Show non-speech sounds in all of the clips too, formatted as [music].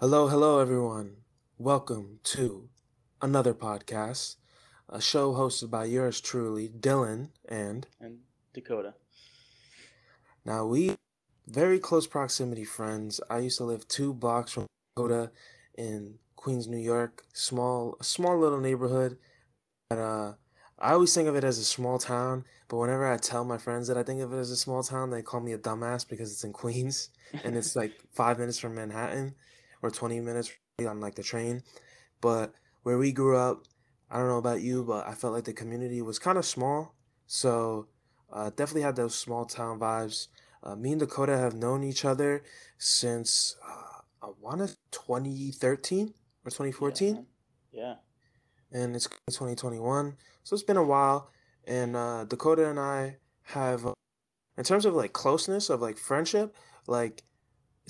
Hello, hello, everyone. Welcome to another podcast, a show hosted by yours truly, Dylan, and and Dakota. Now we very close proximity friends. I used to live two blocks from Dakota in Queens, New York. Small, a small little neighborhood. But uh, I always think of it as a small town. But whenever I tell my friends that I think of it as a small town, they call me a dumbass because it's in Queens and it's [laughs] like five minutes from Manhattan or 20 minutes on like the train. But where we grew up, I don't know about you, but I felt like the community was kind of small. So uh, definitely had those small town vibes. Uh, me and Dakota have known each other since uh, I want to 2013 or 2014. Yeah, yeah. And it's 2021, so it's been a while. And uh, Dakota and I have, uh, in terms of like closeness of like friendship, like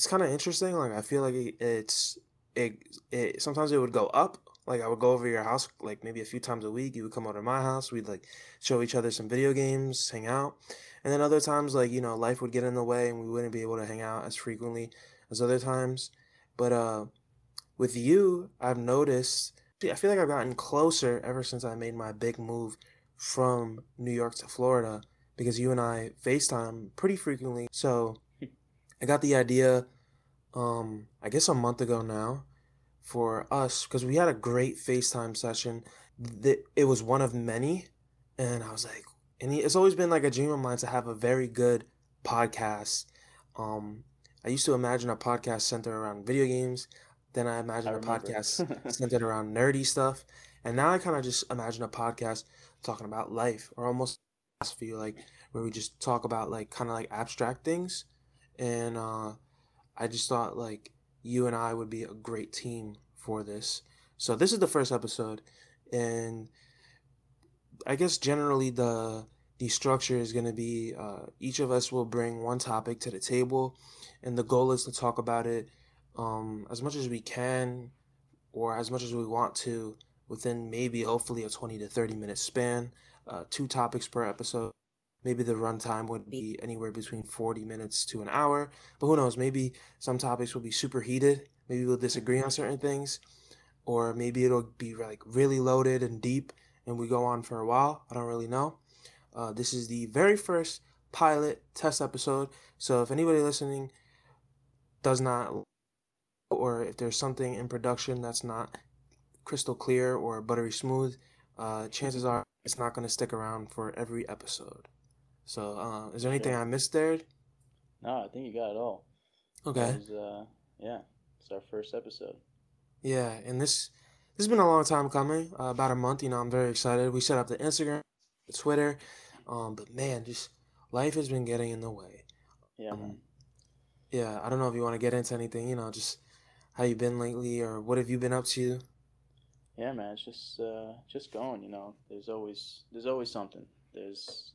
it's kind of interesting. Like I feel like it's it, it sometimes it would go up. Like I would go over your house like maybe a few times a week. You would come over to my house. We'd like show each other some video games, hang out. And then other times like, you know, life would get in the way and we wouldn't be able to hang out as frequently as other times. But uh with you, I've noticed I feel like I've gotten closer ever since I made my big move from New York to Florida because you and I FaceTime pretty frequently. So I got the idea, um, I guess a month ago now, for us because we had a great FaceTime session. That it was one of many, and I was like, and it's always been like a dream of mine to have a very good podcast. Um, I used to imagine a podcast centered around video games. Then I imagined I a podcast [laughs] centered around nerdy stuff, and now I kind of just imagine a podcast talking about life or almost philosophy, like where we just talk about like kind of like abstract things and uh, I just thought like you and I would be a great team for this. So this is the first episode, and I guess generally the the structure is going to be uh, each of us will bring one topic to the table, and the goal is to talk about it um, as much as we can, or as much as we want to, within maybe hopefully a twenty to thirty minute span. Uh, two topics per episode maybe the runtime would be anywhere between 40 minutes to an hour but who knows maybe some topics will be super heated maybe we'll disagree on certain things or maybe it'll be like really loaded and deep and we go on for a while i don't really know. Uh, this is the very first pilot test episode so if anybody listening does not or if there's something in production that's not crystal clear or buttery smooth uh, chances are it's not going to stick around for every episode so, uh, is there anything I missed there? No, I think you got it all. Okay. Was, uh, yeah, it's our first episode. Yeah, and this this has been a long time coming. Uh, about a month. You know, I'm very excited. We set up the Instagram, the Twitter, um, but man, just life has been getting in the way. Yeah. Um, yeah, I don't know if you want to get into anything. You know, just how you been lately, or what have you been up to? Yeah, man, it's just uh, just going. You know, there's always there's always something. There's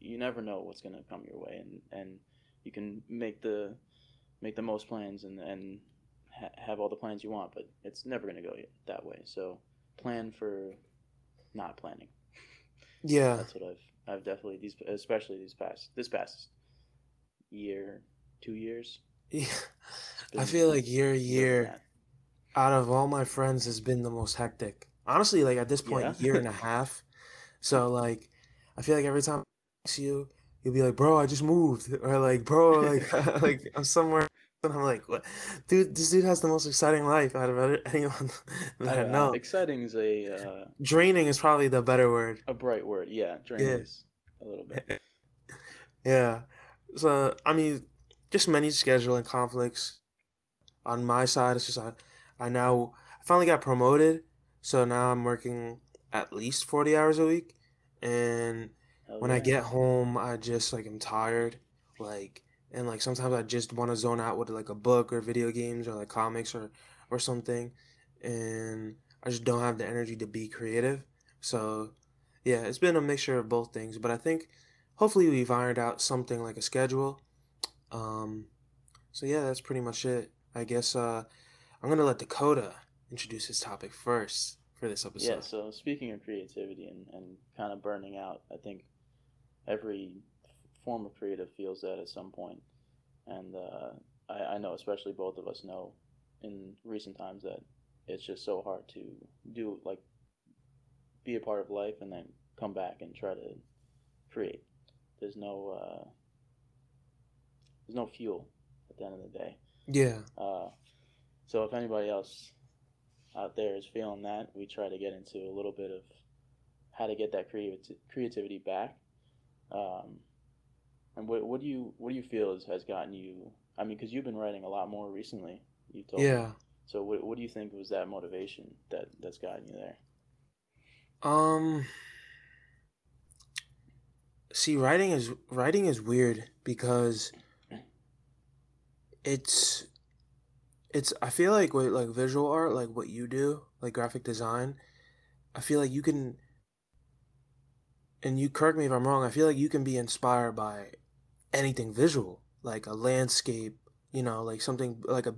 you never know what's going to come your way, and and you can make the make the most plans and and ha- have all the plans you want, but it's never going to go that way. So plan for not planning. [laughs] Yeah, that's what I've I've definitely these especially these past this past year, two years. Yeah, I feel like year year out of all my friends has been the most hectic. Honestly, like at this point, yeah. year and a half. So [laughs] like, I feel like every time you, you'll be like, "Bro, I just moved," [laughs] or like, "Bro, like, [laughs] like I'm somewhere." [laughs] And I'm like, "What, dude? This dude has the most exciting life out of anyone that I, I know." Exciting is a uh, draining is probably the better word. A bright word, yeah. Draining yeah. is a little bit. yeah. So I mean, just many scheduling conflicts. On my side, it's just I, I now I finally got promoted, so now I'm working at least forty hours a week, and when I get home, I just like I'm tired, like and like sometimes I just want to zone out with like a book or video games or like comics or or something, and I just don't have the energy to be creative. So yeah, it's been a mixture of both things, but I think hopefully we've ironed out something like a schedule. Um, so yeah, that's pretty much it. I guess uh, I'm gonna let Dakota introduce his topic first for this episode. Yeah. So speaking of creativity and, and kind of burning out, I think every form of creative feels that at some point. And uh, I, I know, especially both of us know in recent times that it's just so hard to do like be a part of life and then come back and try to create. There's no uh, there's no fuel at the end of the day. Yeah. Uh, so if anybody else out there is feeling that, we try to get into a little bit of how to get that creativity creativity back. Um, and what, what do you what do you feel has, has gotten you? I mean, because you've been writing a lot more recently. You told Yeah. Me. So what what do you think was that motivation that that's gotten you there? Um see writing is writing is weird because it's it's I feel like with like visual art, like what you do, like graphic design, I feel like you can and you correct me if I'm wrong, I feel like you can be inspired by anything visual, like a landscape, you know, like something like a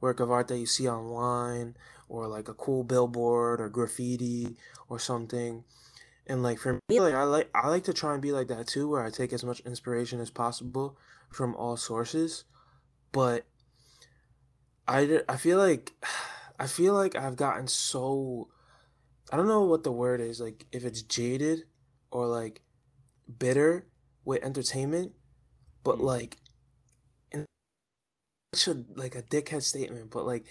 work of art that you see online or like a cool billboard or graffiti or something. And like for me, like I like I like to try and be like that too, where I take as much inspiration as possible from all sources. But I, I feel like [sighs] I feel like I've gotten so I don't know what the word is like if it's jaded or like bitter with entertainment, but Mm. like such a like a dickhead statement, but like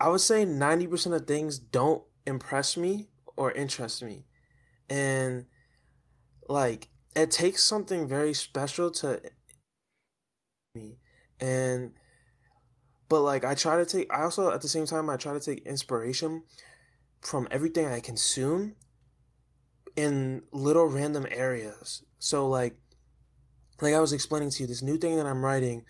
I would say 90% of things don't impress me or interest me. And like it takes something very special to me. And but like I try to take I also at the same time I try to take inspiration from everything I consume in little random areas. So like like I was explaining to you this new thing that I'm writing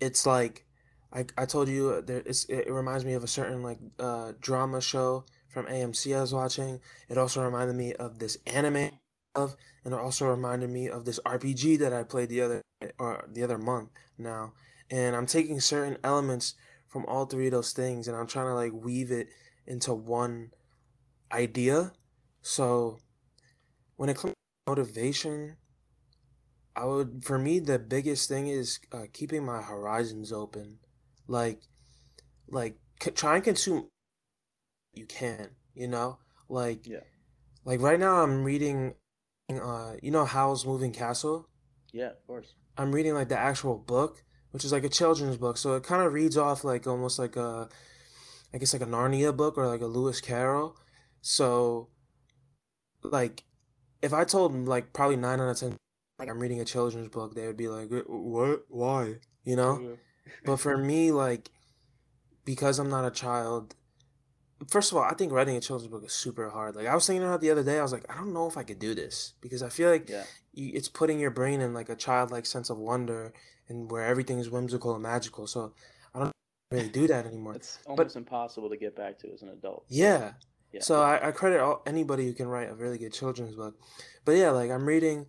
it's like I, I told you there it's, it reminds me of a certain like uh drama show from AMC I was watching. It also reminded me of this anime of and it also reminded me of this RPG that I played the other or the other month now. And I'm taking certain elements from all three of those things and I'm trying to like weave it into one idea. So when it comes to motivation, I would for me the biggest thing is uh, keeping my horizons open. Like like c- try and consume you can, you know? Like Yeah. like right now I'm reading uh you know Howl's Moving Castle? Yeah, of course. I'm reading like the actual book, which is like a children's book. So it kind of reads off like almost like a, I guess like a Narnia book or like a Lewis Carroll. So, like, if I told them like probably nine out of ten, like I'm reading a children's book, they would be like, "Uh, "What? Why?" You know. [laughs] But for me, like, because I'm not a child, first of all, I think writing a children's book is super hard. Like I was thinking about the other day, I was like, I don't know if I could do this because I feel like Yeah. you, it's putting your brain in like a childlike sense of wonder and where everything is whimsical and magical. So I don't really do that anymore. It's almost impossible to get back to as an adult. Yeah. Yeah. So I, I credit all, anybody who can write a really good children's book. But yeah, like I'm reading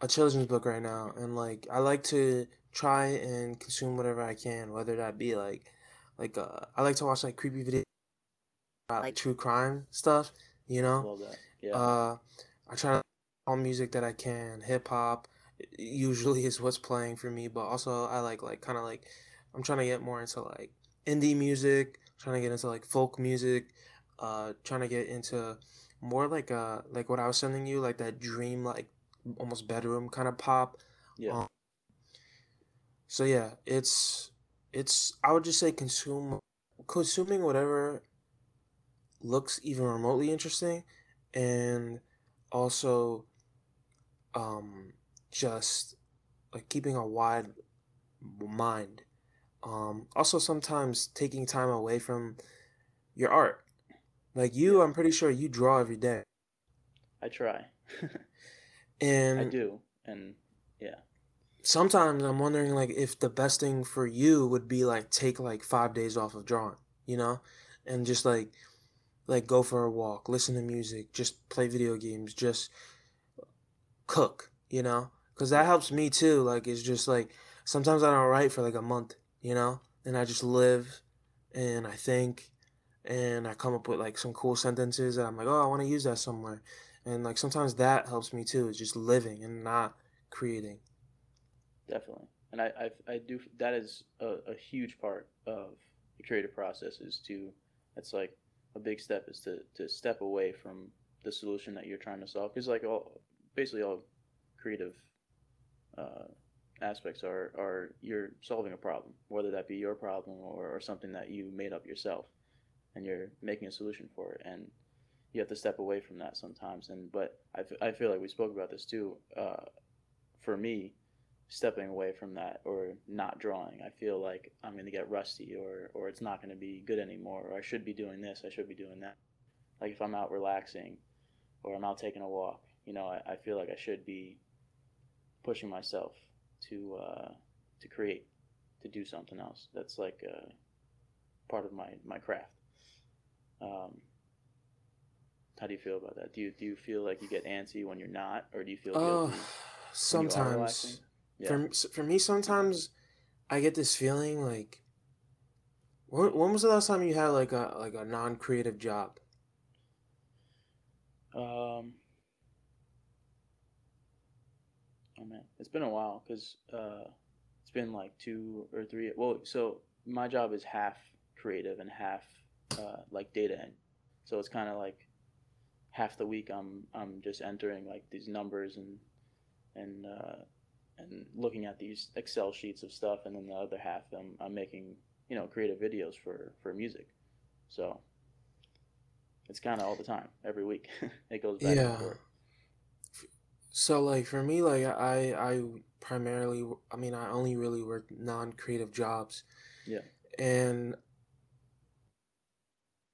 a children's book right now and like I like to try and consume whatever I can, whether that be like like uh I like to watch like creepy videos about like true crime stuff, you know? Love that. Yeah. Uh, I try to all music that I can. Hip hop usually is what's playing for me, but also I like like kind of like I'm trying to get more into like indie music, trying to get into like folk music, uh, trying to get into more like uh like what I was sending you, like that dream like almost bedroom kind of pop. yeah. um, So yeah, it's it's I would just say consume consuming whatever looks even remotely interesting and also um just like keeping a wide mind um also sometimes taking time away from your art like you i'm pretty sure you draw every day I try. [laughs] and I do. And yeah. sometimes i'm wondering like if the best thing for you would be like take like five days off of drawing you know and just like like go for a walk listen to music just play video games just cook you know because that helps me too like it's just like sometimes i don't write for like a month you know and i just live and i think and i come up with like some cool sentences that i'm like oh i want to use that somewhere. And like sometimes that helps me too is just living and not creating. Definitely. and I, I, I do that is a, a huge part of the creative process is to it's like a big step is to to step away from the solution that you're trying to solve. Because like all basically all creative uh, aspects are are you're solving a problem whether that be your problem or, or something that you made up yourself and you're making a solution for it and you have to step away from that sometimes. And but I, I feel like we spoke about this too uh, for me stepping away from that or not drawing. I feel like i'm going to get rusty or or it's not going to be good anymore or i should be doing this i should be doing that. Like if i'm out relaxing or i'm out taking a walk you know i, I feel like i should be pushing myself to uh, to create to do something else. That's like uh, part of my my craft um, how do you feel about that? Do you do you feel like you get antsy when you're not, or do you feel guilty? Uh, sometimes. Yeah. For for me, sometimes I get this feeling like. When, when was the last time you had like a like a non creative job? Um. Oh man, it's been a while because uh, it's been like two or three. Well, so my job is half creative and half uh, like data end. So it's kind of like half the week I'm I'm just entering like these numbers and and uh, and looking at these Excel sheets of stuff, and then the other half I'm I'm making you know creative videos for for music. So it's kind of all the time, every week. [laughs] it goes back yeah. and forth. So like for me, like I I primarily I mean I only really work non creative jobs. Yeah. And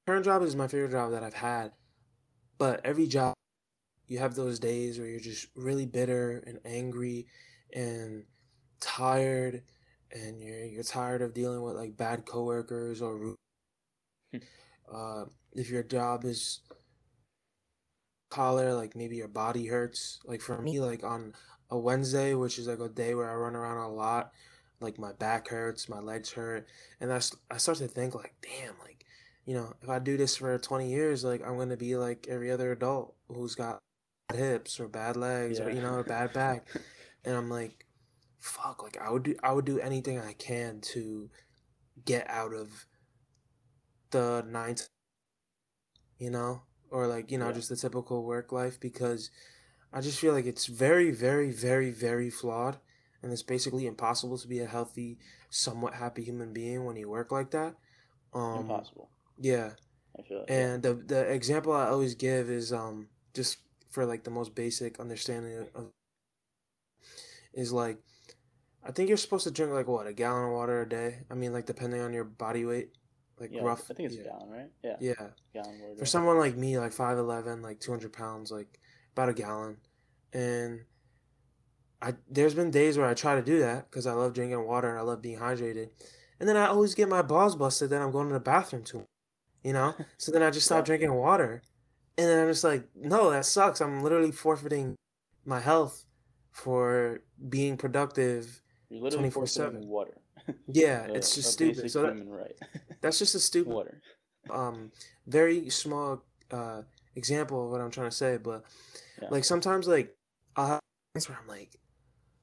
current job is my favorite job that I've had. But every job, you have those days where you're just really bitter and angry and tired, and you're you're tired of dealing with like bad coworkers or [laughs] uh, if your job is collar, like maybe your body hurts. Like for me, like on a Wednesday, which is like a day where I run around a lot, like my back hurts, my legs hurt, and I, I start to think like, damn, like you know, if I do this for 20 years, like I'm going to be like every other adult who's got bad hips or bad legs yeah. or, you know, a bad back. [laughs] and I'm like, fuck, like I would do, I would do anything I can to get out of the nine, you know, or like, you know, yeah. just the typical work life because I just feel like it's very, very, very, very flawed. And it's basically impossible to be a healthy, somewhat happy human being when you work like that. Um, impossible yeah. And the the example I always give is um just for like the most basic understanding of is like I think you're supposed to drink like what a gallon of water a day. I mean like depending on your body weight, like yeah, rough. I think it's yeah. a gallon, right? Yeah. Yeah. Gallon water. For someone like me, like five eleven, like two hundred pounds, like about a gallon, and I there's been days where I try to do that because I love drinking water and I love being hydrated, and then I always get my balls busted that I'm going to the bathroom too you know? [laughs] So then I just stopped yeah. drinking water. And then I'm just like, no, that sucks. I'm literally forfeiting my health for being productive You're literally 24 7. Water. [laughs] Yeah, it's just stupid. So that, right. [laughs] that's just a stupid, water. um, very small uh, example of what I'm trying to say. But yeah. like sometimes, like, I'll have where I'm like,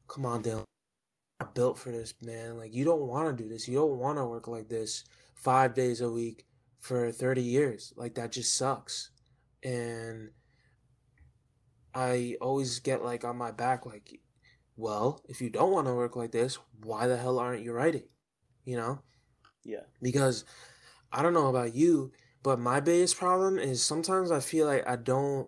come on, Dylan. I'm built for this, man. Like, you don't want to do this. You don't want to work like this five days a week for 30 years. Like that just sucks. And I always get like on my back like well, if you don't want to work like this, why the hell aren't you writing? You know? Yeah. Because I don't know about you, but my biggest problem is sometimes I feel like I don't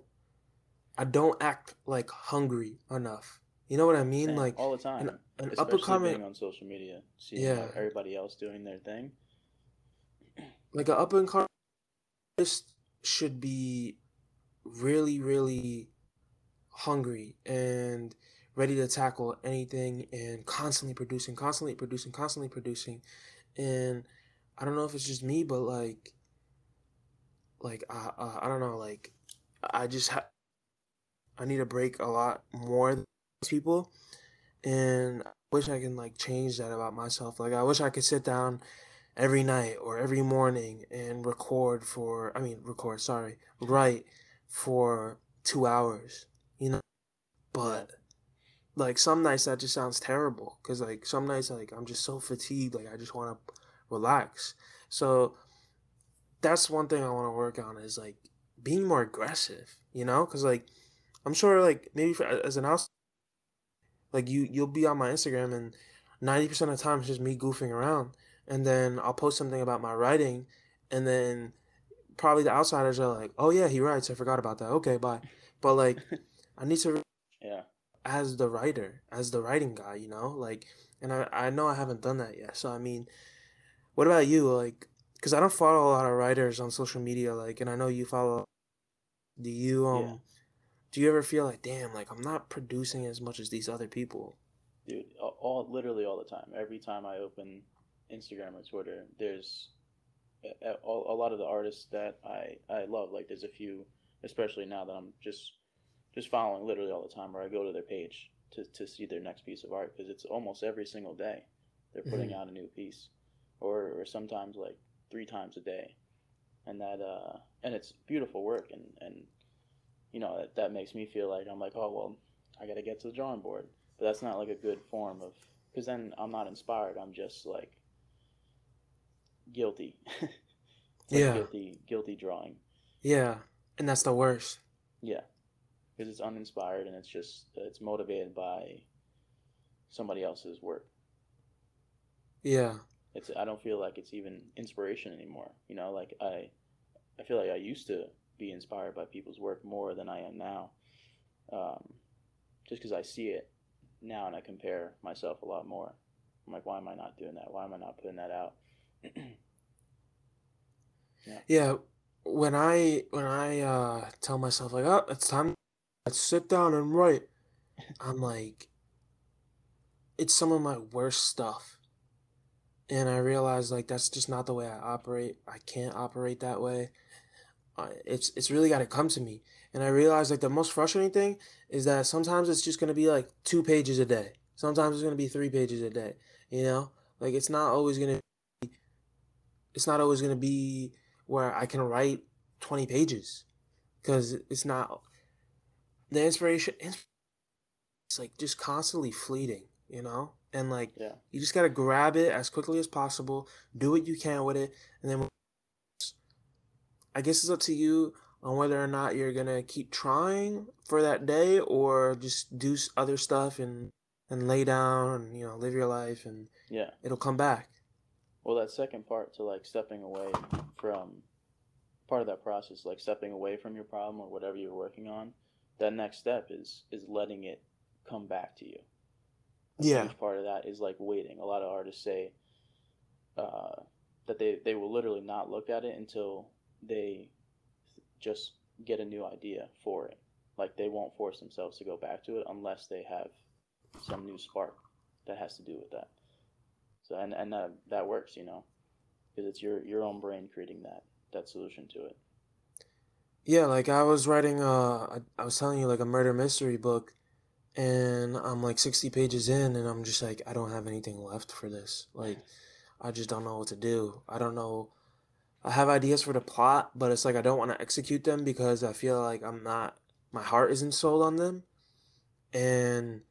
I don't act like hungry enough. You know what I mean? Same, like all the time. An, an Especially being on social media, seeing yeah. everybody else doing their thing like an up and coming artist should be really, really hungry and ready to tackle anything and constantly producing, constantly producing, constantly producing. And I don't know if it's just me, but like, like I, uh, I don't know, like I just have I need a break a lot more than people, and I wish I can like change that about myself. Like I wish I could sit down every night or every morning and record for I mean record sorry write for two hours you know? But like some nights that just sounds terrible because like some nights like I'm just so fatigued, like I just want to relax. So that's one thing I want to work on is like being more aggressive, you know, because like I'm sure like maybe for, as an house, like you you'll be on my Instagram and ninety percent of the time it's just me goofing around, and then I'll post something about my writing, and then probably the outsiders are like, oh yeah, he writes. I forgot about that. Okay, bye. But like, [laughs] I need to yeah as the writer, as the writing guy, you know, like, and I I know I haven't done that yet. So I mean, what about you? Like, because I don't follow a lot of writers on social media, like, and I know you follow. Do you um? Yeah. Do you ever feel like, damn, like I'm not producing as much as these other people? Dude, all, all literally all the time. Every time I open Instagram or Twitter, there's a, a, a lot of the artists that I I love. Like, there's a few, especially now that I'm just just following literally all the time, where I go to their page to to see their next piece of art because it's almost every single day they're putting mm-hmm. out a new piece, or or sometimes like three times a day, and that uh and it's beautiful work and and you know that, that makes me feel like I'm like oh well I got to get to the drawing board, but that's not like a good form of because then I'm not inspired. I'm just like guilty. [laughs] like yeah. Guilty, guilty drawing. Yeah, and that's the worst. Yeah, because it's uninspired and it's just it's motivated by somebody else's work. Yeah. It's I don't feel like it's even inspiration anymore. You know, like I I feel like I used to be inspired by people's work more than I am now. Um, just because I see it now and I compare myself a lot more. I'm like, why am I not doing that? Why am I not putting that out? Yeah. yeah. When I when I uh, tell myself like, oh, it's time to sit down and write, I'm like, it's some of my worst stuff and I realized like that's just not the way I operate. I can't operate that way. Uh, it's it's really got to come to me, and I realized like the most frustrating thing is that sometimes it's just gonna be like two pages a day. Sometimes it's gonna be three pages a day. You know, like it's not always gonna. It's not always gonna be where I can write twenty pages, because it's not. The inspiration, it's like just constantly fleeting. You know, and like yeah. you just gotta grab it as quickly as possible, do what you can with it, and then I guess it's up to you on whether or not you're gonna keep trying for that day or just do other stuff and and lay down and you know live your life and yeah it'll come back. Well, that second part to like stepping away from part of that process, like stepping away from your problem or whatever you're working on, that next step is is letting it come back to you yeah. huge part of that is like waiting. A lot of artists say uh, that they, they will literally not look at it until they just get a new idea for it. Like they won't force themselves to go back to it unless they have some new spark that has to do with that. So and and that that works, you know, because it's your your own brain creating that that solution to it. Yeah, like I was writing, uh, I was telling you like a murder mystery book, and I'm like 60 pages in and I'm just like I don't have anything left for this. Like I just don't know what to do. I don't know I have ideas for the plot, but it's like I don't want to execute them because I feel like I'm not my heart isn't sold on them. And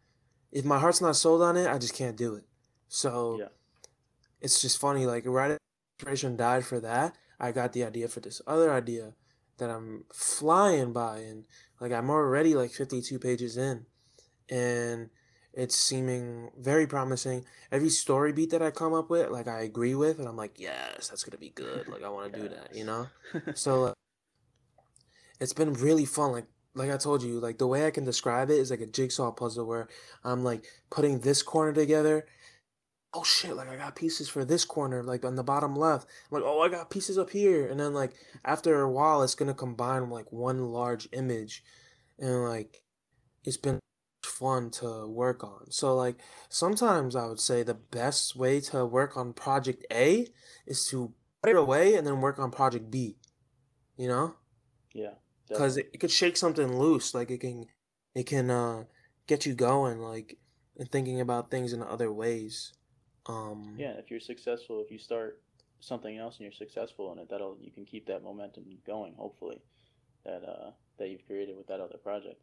if my heart's not sold on it, I just can't do it. So yeah. It's just funny like right inspiration died for that. I got the idea for this other idea that I'm flying by and like I'm already like 52 pages in and it's seeming very promising. Every story beat that I come up with, like I agree with, and I'm like, yes, that's gonna be good. Like I want to yes. do [laughs] that, you know. [laughs] so it's been really fun. Like like I told you, like the way I can describe it is like a jigsaw puzzle where I'm like putting this corner together. Oh shit! Like I got pieces for this corner, like on the bottom left. I'm like, oh, I got pieces up here, and then like after a while, it's gonna combine like one large image, and like it's been fun to work on. So like sometimes I would say the best way to work on project A is to put it away and then work on project B. You know? Yeah. Cuz it, it could shake something loose like it can it can uh get you going like and thinking about things in other ways. Um Yeah, if you're successful, if you start something else and you're successful in it, that'll you can keep that momentum going hopefully that uh that you've created with that other project.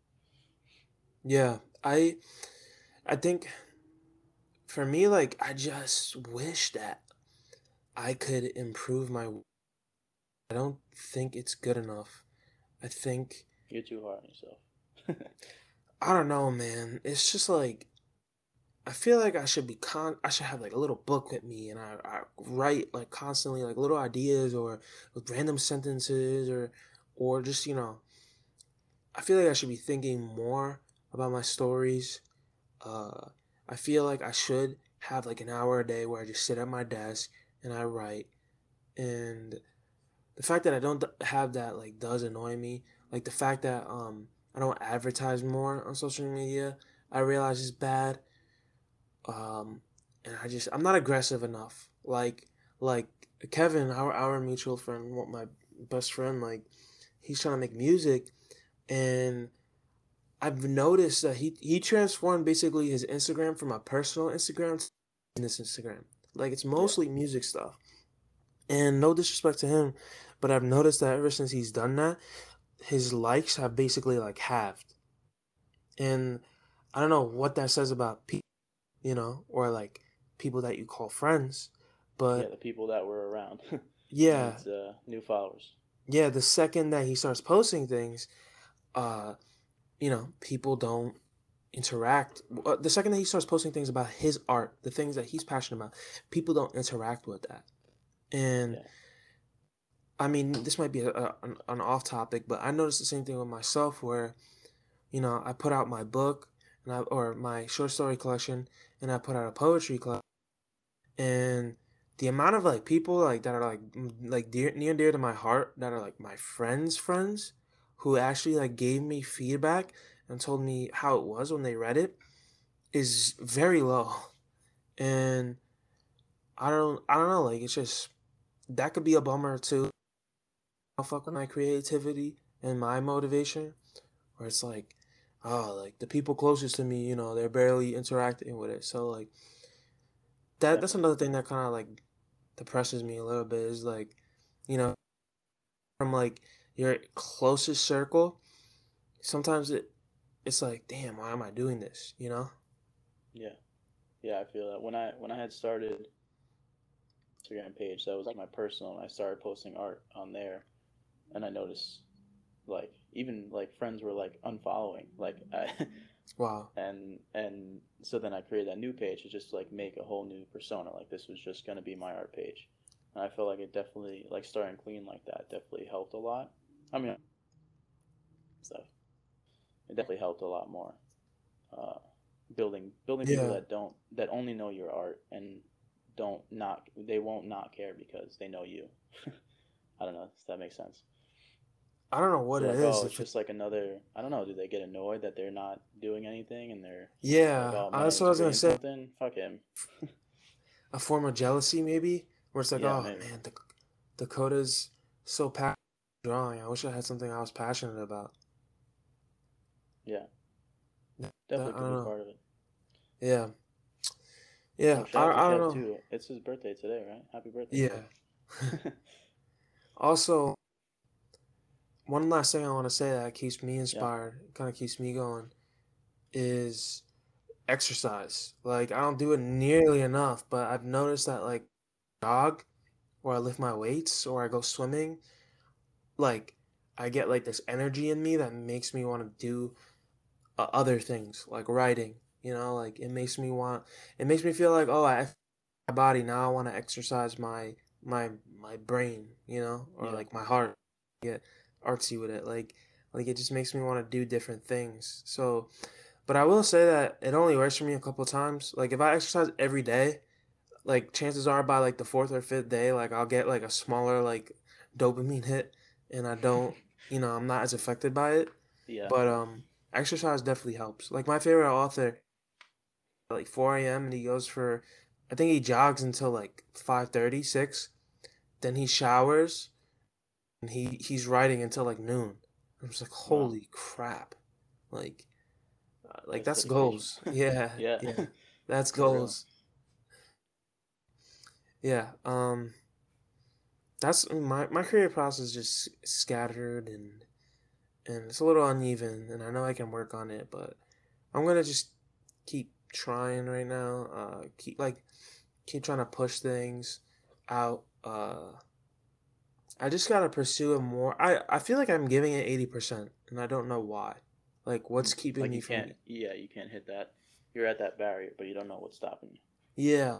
Yeah, I I think for me, like I just wish that I could improve my. I don't think it's good enough. I think you're too hard on yourself. [laughs] I don't know, man. It's just like I feel like I should be con. I should have like a little book with me, and I, I write like constantly like little ideas or random sentences or or just you know. I feel like I should be thinking more about my stories. Uh, I feel like I should have like an hour a day where I just sit at my desk and I write. And the fact that I don't have that like does annoy me. Like the fact that um I don't advertise more on social media, I realize is bad um, and I just I'm not aggressive enough. Like like Kevin, our our mutual friend, my best friend, like he's trying to make music, and I've noticed that he he transformed basically his Instagram from a personal Instagram to business Instagram. Like it's mostly music stuff. And no disrespect to him, but I've noticed that ever since he's done that, his likes have basically like halved. And I don't know what that says about people you know, or like people that you call friends. But yeah, the people that were around. [laughs] yeah, uh, new followers. Yeah, the second that he starts posting things, uh, you know, people don't interact. Uh, the second that he starts posting things about his art, the things that he's passionate about, people don't interact with that. And yeah. I mean, this might be a, a, an, an off topic, but I noticed the same thing with myself where, you know, I put out my book and I, or my short story collection, and I put out a poetry club, and the amount of like people like that are like like dear near and dear to my heart that are like my friends friends who actually like gave me feedback and told me how it was when they read it is very low. And i don't i don't know like it's just that could be a bummer too. I'll fuck with my creativity and my motivation where it's like oh, like the people closest to me, you know, they're barely interacting with it. So like that that's another thing that kind of like depresses me a little bit is like, you know, from like your closest circle, sometimes it it's like, damn, why am I doing this? You know? Yeah. Yeah, I feel that. When I when I had started Instagram page, that was like my personal and I started posting art on there and I noticed like even like friends were like unfollowing like I, [laughs] wow. and and so then i created that new page to just like make a whole new persona like this was just going to be my art page. And i felt like it definitely like starting clean like that definitely helped a lot. I mean stuff. It definitely helped a lot more uh, building building yeah. people that don't that only know your art and don't not they won't not care because they know you. [laughs] I don't know if that makes sense I don't know what it like, is. Oh, it's just like another. I don't know. Do they get annoyed that they're not doing anything and they're? Yeah, like, oh, uh, man, that's what I was gonna say. Something? Fuck him. a form of jealousy, maybe, where it's like, yeah, oh maybe. man, the, Dakota's so passionate drawing. I wish I had something I was passionate about. Yeah, definitely could be part of it. Yeah, yeah. I, I, don't know. Too. It's his birthday today, right? Happy birthday! Yeah. [laughs] also, one last thing I want to say that keeps me inspired, yeah. kind of keeps me going, is exercise. Like I don't do it nearly enough, but I've noticed that like jog, or I lift my weights, or I go swimming, like I get like this energy in me that makes me want to do uh, other things like writing. You know, like it makes me want. It makes me feel like oh, I my body now. I want to exercise my my my brain. You know, or yeah. like my heart. Yeah artsy with it. Like like it just makes me want to do different things. So, but I will say that it only works for me a couple times. Like if I exercise every day, like chances are by like the fourth or fifth day, like I'll get like a smaller like dopamine hit, and I don't, [laughs] you know, I'm not as affected by it. Yeah. But um, exercise definitely helps. Like my favorite author, like 4 a.m. and he goes for, I think he jogs until like 5:30, 6. Then he showers and he he's writing until like noon. I'm just like, holy wow. crap, like, uh, like that's, that's goals. [laughs] Yeah, [laughs] yeah, yeah, that's goals. Yeah, um, that's my my career process is just scattered and and it's a little uneven, and I know I can work on it, but I'm gonna just keep trying right now. Uh, keep like keep trying to push things out. Uh, I just gotta pursue it more. I I feel like I'm giving it eighty percent, and I don't know why. Like, what's mm, keeping like me you from? can't. Yeah, you can't hit that. You're at that barrier, but you don't know what's stopping you. Yeah,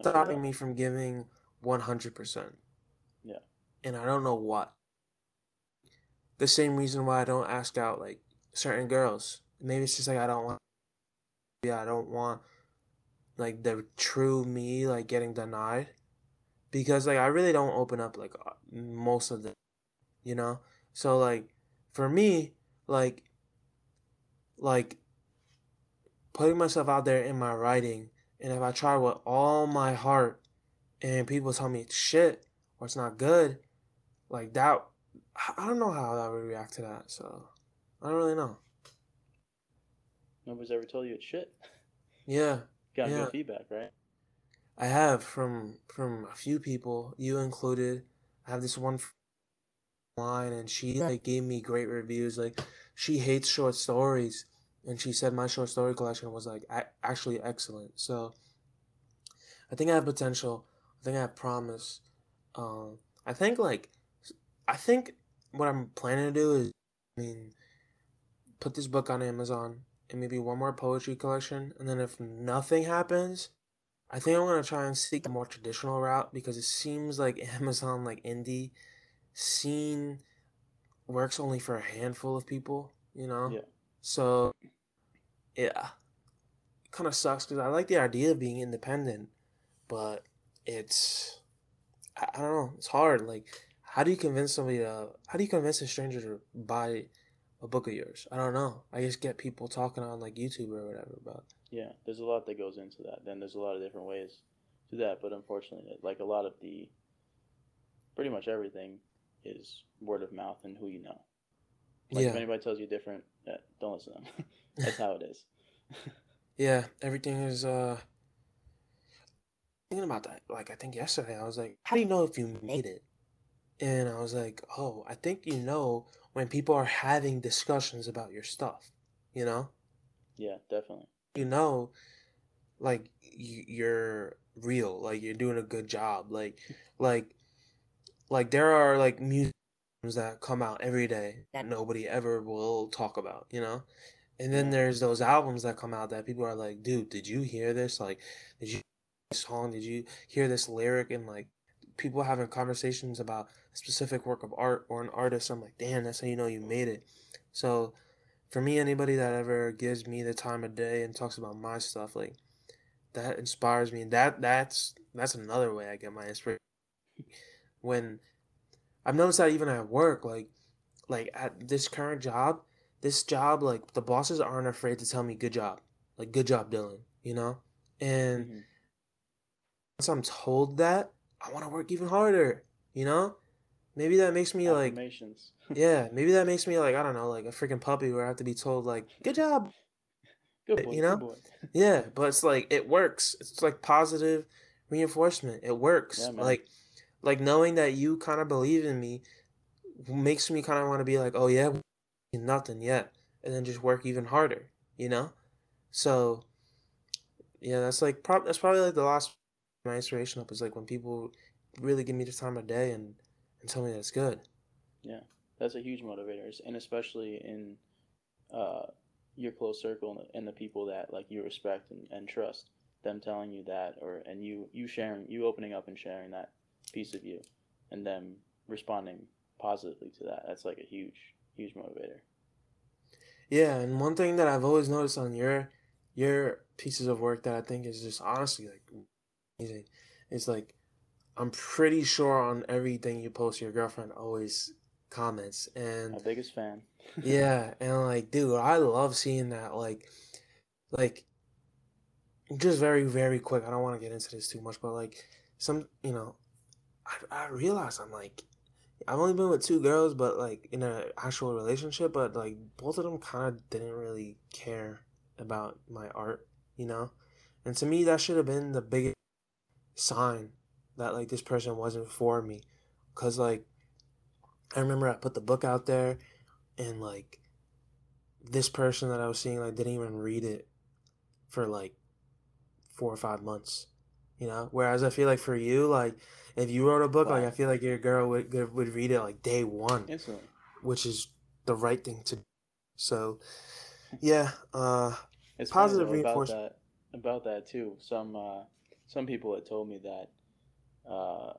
stopping me from giving one hundred percent. Yeah. and I don't know what. The same reason why I don't ask out like certain girls. Maybe it's just like I don't want. Yeah, I don't want like the true me like getting denied, because like I really don't open up like uh, most of the, you know. So like, for me, like, like putting myself out there in my writing, and if I try with all my heart, and people tell me it's shit or it's not good, like that, I don't know how I would react to that. So I don't really know. Nobody's ever told you it's shit. Yeah, Got Yeah. good feedback, right? I have from from a few people, you included. I have this one line, and she like gave me great reviews. Like she hates short stories, and she said my short story collection was like a- actually excellent. So I think I have potential. I think I have promise. Um, I think like I think what I'm planning to do is, I mean, put this book on Amazon and maybe one more poetry collection, and then if nothing happens, I think I'm gonna try and seek a more traditional route because it seems like [laughs] Amazon like indie scene works only for a handful of people, you know. Yeah. So, yeah, it kind of sucks because I like the idea of being independent, but it's I, I don't know. It's hard. Like, how do you convince somebody to? How do you convince a stranger to buy a book of yours? I don't know. I just get people talking on like YouTube or whatever, but Yeah, there's a lot that goes into that. Then there's a lot of different ways to that, but unfortunately, like a lot of the, pretty much everything is word of mouth and who you know. Like if anybody tells you different, yeah, don't listen to them. [laughs] That's how it is. [laughs] yeah. Everything is uh. Thinking about that, like I think yesterday, I was like, "How do you know if you made it?" And I was like, "Oh, I think you know when people are having discussions about your stuff. You know, yeah, definitely. You know, like you, you're real, like you're doing a good job, like, like, like there are like musicians that come out every day that nobody ever will talk about. You know." And then there's those albums that come out that people are like, dude, did you hear this? Like, did you hear this song? Did you hear this lyric? And like, people having conversations about a specific work of art or an artist. I'm like, damn, that's how you know you made it. So, for me, anybody that ever gives me the time of day and talks about my stuff, like, that inspires me. And that that's that's another way I get my inspiration. When I've noticed that even at work, like, like at this current job, this job, like the bosses aren't afraid to tell me good job, like good job, Dylan, you know. And Mhm. once I'm told that, I want to work even harder, you know. Maybe that makes me like, [laughs] yeah, maybe that makes me like I don't know, like a freaking puppy where I have to be told like good job, Good boy. you know? [laughs] Yeah. But it's like it works. It's like positive reinforcement. It works. Yeah, like, like knowing that you kind of believe in me makes me kind of want to be like, oh yeah, nothing yet, and then just work even harder, you know. So, yeah, that's like prob- that's probably like the last my inspiration up is like when people really give me the time of day and and tell me that's good. Yeah, that's a huge motivator, and especially in uh, your close circle and the, and the people that like you respect and, and trust. Them telling you that, or and you you sharing, you opening up and sharing that piece of you, and them responding positively to that. That's like a huge huge motivator. Yeah, and one thing that I've always noticed on your your pieces of work that I think is just honestly like amazing is like I'm pretty sure on everything you post your girlfriend always comments and My biggest fan. [laughs] yeah, and like dude, I love seeing that like like just very very quick. I don't want to get into this too much, but like some, you know, I I realize I'm like I've only been with two girls, but like in an actual relationship, but like both of them kind of didn't really care about my art, you know? And to me, that should have been the biggest sign that like this person wasn't for me. Cause like, I remember I put the book out there and like this person that I was seeing like didn't even read it for like four or five months. You know, whereas I feel like for you, like if you wrote a book, like I feel like your girl would would read it like day one, which is the right thing to. do. So, yeah, uh, it's positive reinforcement about that, about that too. Some uh, some people had told me that uh,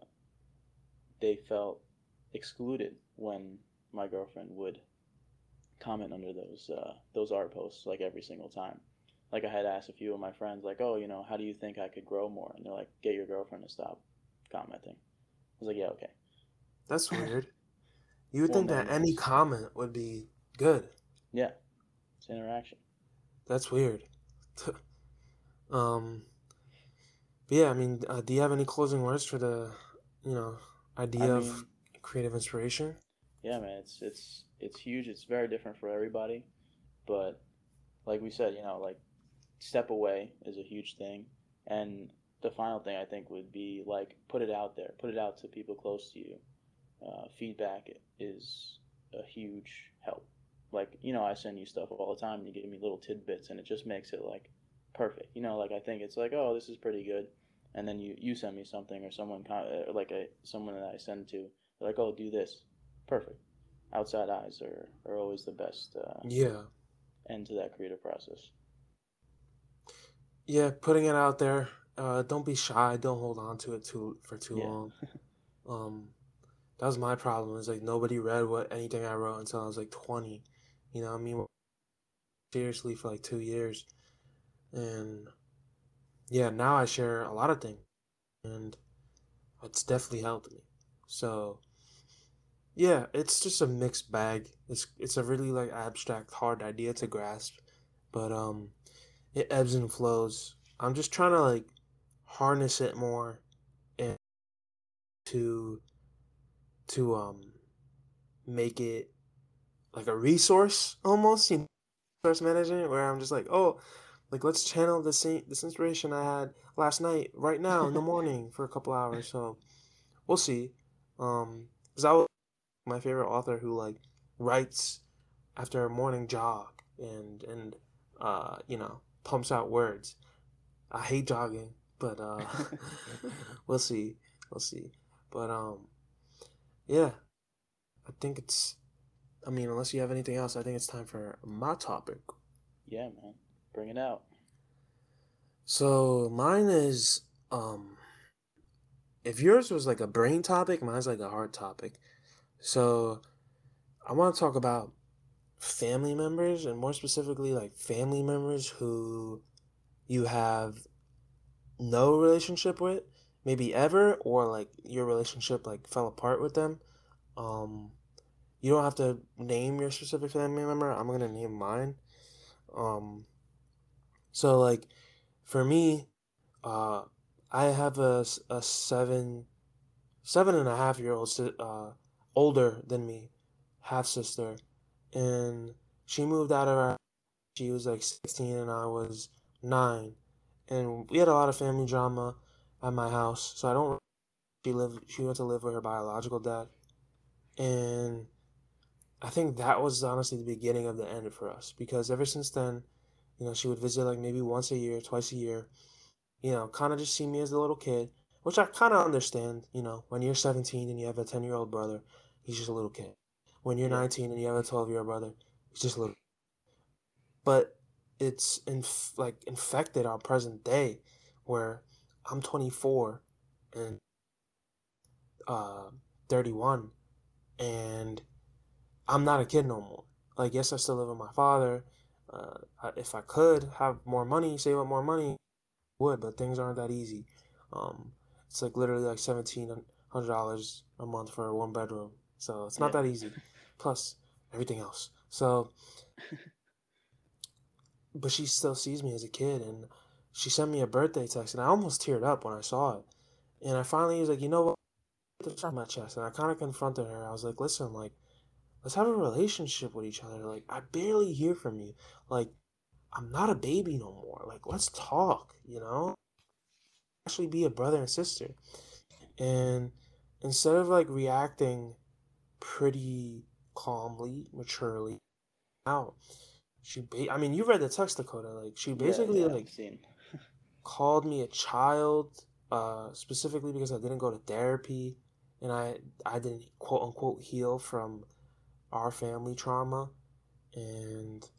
they felt excluded when my girlfriend would comment under those uh, those art posts like every single time. Like I had asked a few of my friends, like, "Oh, you know, how do you think I could grow more?" And they're like, "Get your girlfriend to stop commenting." I was like, "Yeah, okay." That's [laughs] weird. You would think that any comment would be good. Yeah, it's interaction. That's weird. [laughs] um, but yeah, I mean, uh, do you have any closing words for the, you know, idea I mean, of creative inspiration? Yeah, man, it's it's it's huge. It's very different for everybody, but like we said, you know, like step away is a huge thing, and the final thing I think would be like put it out there, put it out to people close to you. Uh, feedback is a huge help. Like you know, I send you stuff all the time, and you give me little tidbits, and it just makes it like perfect. You know, like I think it's like, oh, this is pretty good, and then you you send me something, or someone uh, like a someone that I send to, like, oh, do this, perfect. Outside eyes are, are always the best. Uh, yeah. End to that creative process. Yeah, putting it out there. Uh, don't be shy. Don't hold on to it too for too yeah. long. [laughs] um, that was my problem. Is like nobody read what anything I wrote until I was like twenty. You know, I mean, seriously for like two years, and yeah, now I share a lot of things, and it's definitely helped me. So yeah, it's just a mixed bag. It's it's a really like abstract, hard idea to grasp, but um, it ebbs and flows. I'm just trying to like harness it more, and to to um make it like a resource almost, you know, resource management where I'm just like, oh, like let's channel this this inspiration I had last night right now in the [laughs] morning for a couple hours. So we'll see. Um, because I was my favorite author who like writes after a morning jog and and uh you know pumps out words. I hate jogging, but uh [laughs] we'll see. We'll see. But um yeah. I think it's I mean, unless you have anything else, I think it's time for my topic. Yeah, man. Bring it out. So mine is um if yours was like a brain topic, mine's like a heart topic. So I want to talk about family members and more specifically like family members who you have no relationship with, maybe ever, or like your relationship like fell apart with them. Um, you don't have to name your specific family member. I'm gonna name mine. Um, so like for me, uh, I have a, a seven, seven and a half year old uh, older than me, half sister, and she moved out of our. She was like 16 and I was nine, and we had a lot of family drama at my house. So I don't. She lived. She went to live with her biological dad, and I think that was honestly the beginning of the end for us because ever since then, you know, she would visit like maybe once a year, twice a year. You know, kind of just see me as a little kid, which I kind of understand. You know, when you're 17 and you have a 10 year old brother, he's just a little kid. When you're 19 and you have a 12 year old brother, he's just a little. But it's inf- like infected our present day, where I'm 24 and uh 31, and I'm not a kid no more. Like yes, I still live with my father. Uh, if I could have more money, save up more money, I would. But things aren't that easy. Um, it's like literally like seventeen hundred dollars a month for a one bedroom so it's not yeah. that easy. Plus everything else. So, [laughs] but she still sees me as a kid, and she sent me a birthday text, and I almost teared up when I saw it. And I finally was like, you know what? This on my chest, and I kind of confronted her. I was like, listen, like, let's have a relationship with each other. Like, I barely hear from you. Like, I'm not a baby no more. Like, let's talk. You know, actually be a brother and sister. And instead of like reacting pretty calmly, maturely out. She, ba- I mean, you read the text, Dakota. Like she basically yeah, yeah, like, [laughs] called me a child, uh, specifically because I didn't go to therapy and I I didn't quote unquote heal from our family trauma, and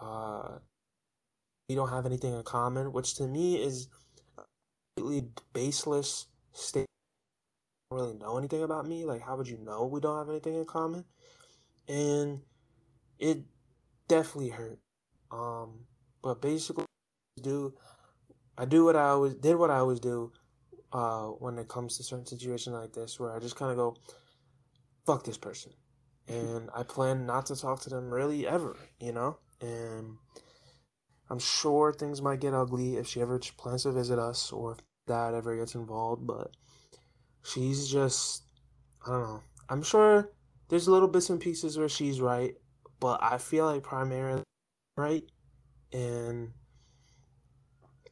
uh, we don't have anything in common, which to me is completely baseless state. Don't really know anything about me. Like, how would you know we don't have anything in common? And it definitely hurt. Um, but basically, do I do what I always did what I always do uh, when it comes to certain situations like this, where I just kind of go, "Fuck this person," and I plan not to talk to them really ever, you know. And I'm sure things might get ugly if she ever plans to visit us or if dad ever gets involved, but she's just, I don't know. I'm sure there's little bits and pieces where she's right, but I feel like primarily right, and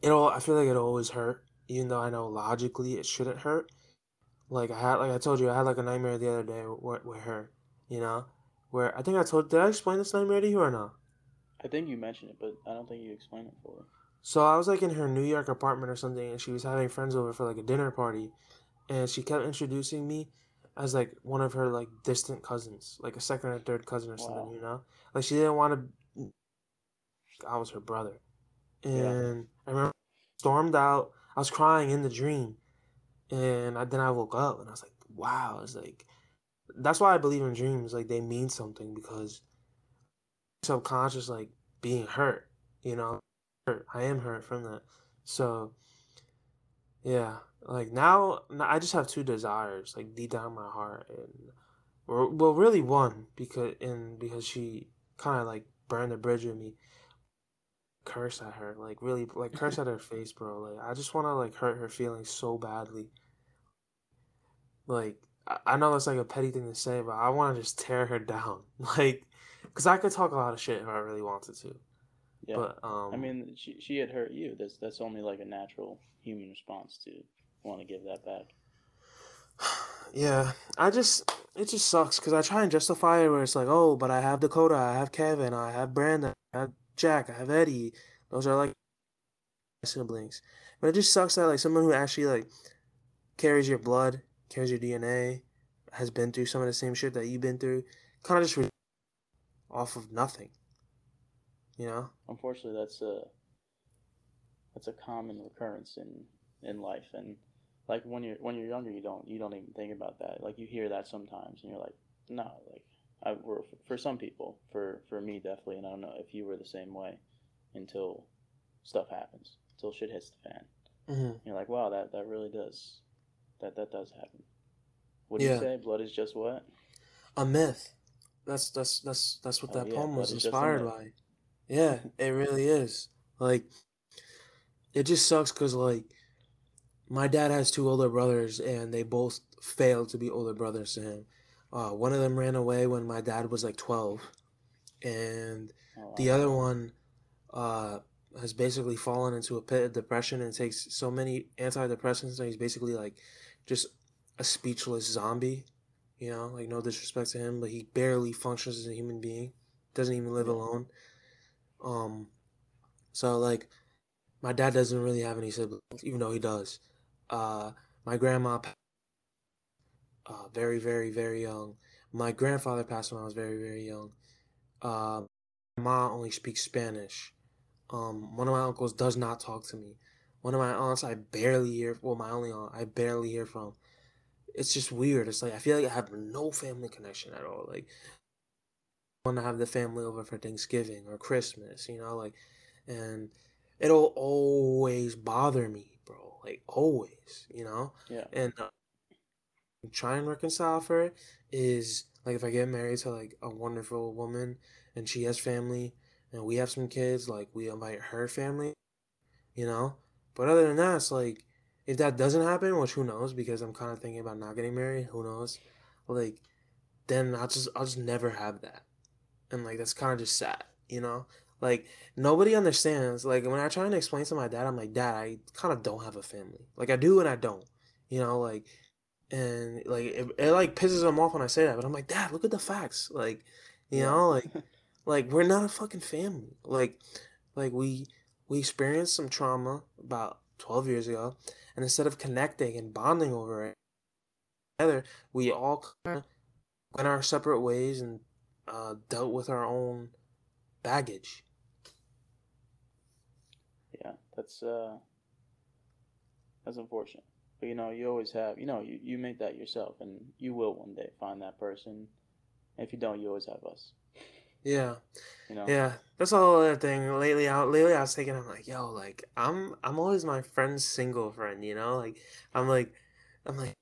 it'll. I feel like it'll always hurt, even though I know logically it shouldn't hurt. Like I had, like I told you, I had like a nightmare the other day with, with her. You know, where I think I told. Did I explain this nightmare to you or not? I think you mentioned it, but I don't think you explained it fully. So I was like in her New York apartment or something, and she was having friends over for like a dinner party, and she kept introducing me as like one of her like distant cousins, like a second or third cousin or wow. something, you know. Like she didn't want to. I was her brother, and yeah. I remember stormed out. I was crying in the dream, and I, then I woke up and I was like, "Wow!" It's like that's why I believe in dreams. Like they mean something because subconscious, like being hurt. You know, hurt. I am hurt from that. So yeah, like now, I just have two desires, like deep down my heart, and well, really one because and because she kind of like burned the bridge with me curse at her, like really, like curse at her face, bro. Like I just want to like hurt her feelings so badly. Like I, know that's like a petty thing to say, but I want to just tear her [laughs] down, like, because I could talk a lot of shit if I really wanted to. Yeah. But um, I mean, she she had hurt you. That's that's only like a natural human response to want to give that back. [sighs] Yeah, I just it just sucks because I try and justify it where it's like, oh, but I have Dakota, I have Kevin, I have Brandon, I have Jack, I have Eddie. Those are like siblings. But it just sucks that like someone who actually like carries your blood, carries your DNA, has been through some of the same shit that you've been through, kind of just re- off of nothing. You know. Unfortunately, that's a that's a common recurrence in in life, and like when you're when you're younger, you don't you don't even think about that. Like you hear that sometimes, and you're like, no, like I were for some people, for for me definitely, and I don't know if you were the same way until stuff happens, until shit hits the fan. Mm-hmm. You're like, wow, that that really does, that that does happen. What do yeah. you say? Blood is just what? A myth. That's that's that's that's what oh, that yeah, poem was inspired by. Yeah, it really is. Like, it just sucks because like, my dad has two older brothers, and they both failed to be older brothers to him. Uh, one of them ran away when my dad was like 12, and oh, the other one uh, has basically fallen into a pit of depression and takes so many antidepressants that he's basically like just a speechless zombie. You know, like no disrespect to him, but he barely functions as a human being. Doesn't even live alone. Um, so like, my dad doesn't really have any siblings, even though he does. Uh, my grandma uh, very, very, very young. My grandfather passed when I was very, very young. Uh, my mom only speaks Spanish. Um, one of my uncles does not talk to me. One of my aunts I barely hear. Well, my only aunt I barely hear from. It's just weird. It's like I feel like I have no family connection at all. Like, I want to have the family over for Thanksgiving or Christmas, you know, like, and it'll always bother me, bro. Like always, you know. Yeah. And uh, try and reconcile for it is like if I get married to like a wonderful woman and she has family and we have some kids, like we invite her family, you know. But other than that, it's like if that doesn't happen, which who knows, because I'm kind of thinking about not getting married. Who knows? Like then I'll just I'll just never have that, and like that's kind of just sad, you know. Like nobody understands. Like when I try to explain to my dad, I'm like, Dad, I kind of don't have a family. Like I do and I don't. You know, like and like it, it, like pisses him off when I say that. But I'm like, Dad, look at the facts. Like, you know, like [laughs] like we're not a fucking family. Like like we we experienced some trauma about 12 years ago. And instead of connecting and bonding over it together, we all went our separate ways and uh, dealt with our own baggage. Yeah, that's uh, that's unfortunate. But you know, you always have, you know, you, you make that yourself, and you will one day find that person. If you don't, you always have us. Yeah. You know? Yeah. That's the whole other thing. Lately out lately I was thinking I'm like, yo, like I'm I'm always my friend's single friend, you know? Like I'm like I'm like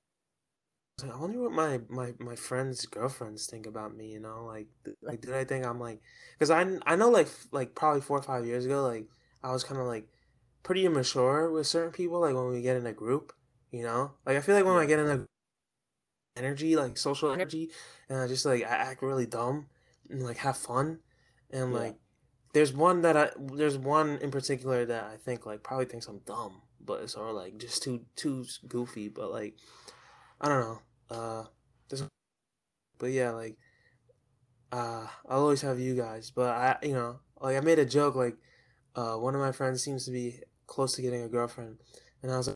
I wonder what my, my, my friends' girlfriends think about me. You know, like like did I think I'm like, because I I know like like probably four or five years ago, like I was kind of like pretty immature with certain people. Like when we get in a group, you know, like I feel like when I get in a energy, like social energy, and I just like I act really dumb and like have fun, and yeah. like there's one that I there's one in particular that I think like probably thinks I'm dumb, but it's all like just too too goofy, but like I don't know. Uh, but yeah, like, uh, I'll always have you guys. But I, you know, like I made a joke. Like, uh, one of my friends seems to be close to getting a girlfriend, and I was like,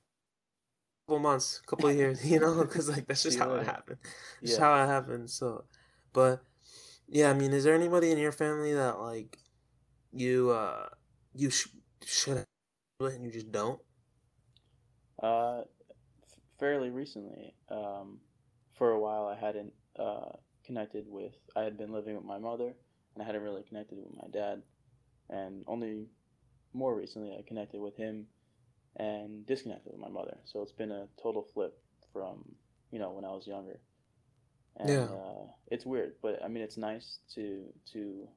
couple months, couple of [laughs] years, you know, because like that's just how it happened. Just yeah. how it happened. So, but yeah, I mean, is there anybody in your family that like you uh you sh- should and you just don't? Uh, fairly recently. Um, for a while I hadn't uh, connected with. I had been living with my mother, and I hadn't really connected with my dad. And only more recently, I connected with him, and disconnected with my mother. So it's been a total flip from you know when I was younger. And, yeah. Uh, it's weird, but I mean it's nice to to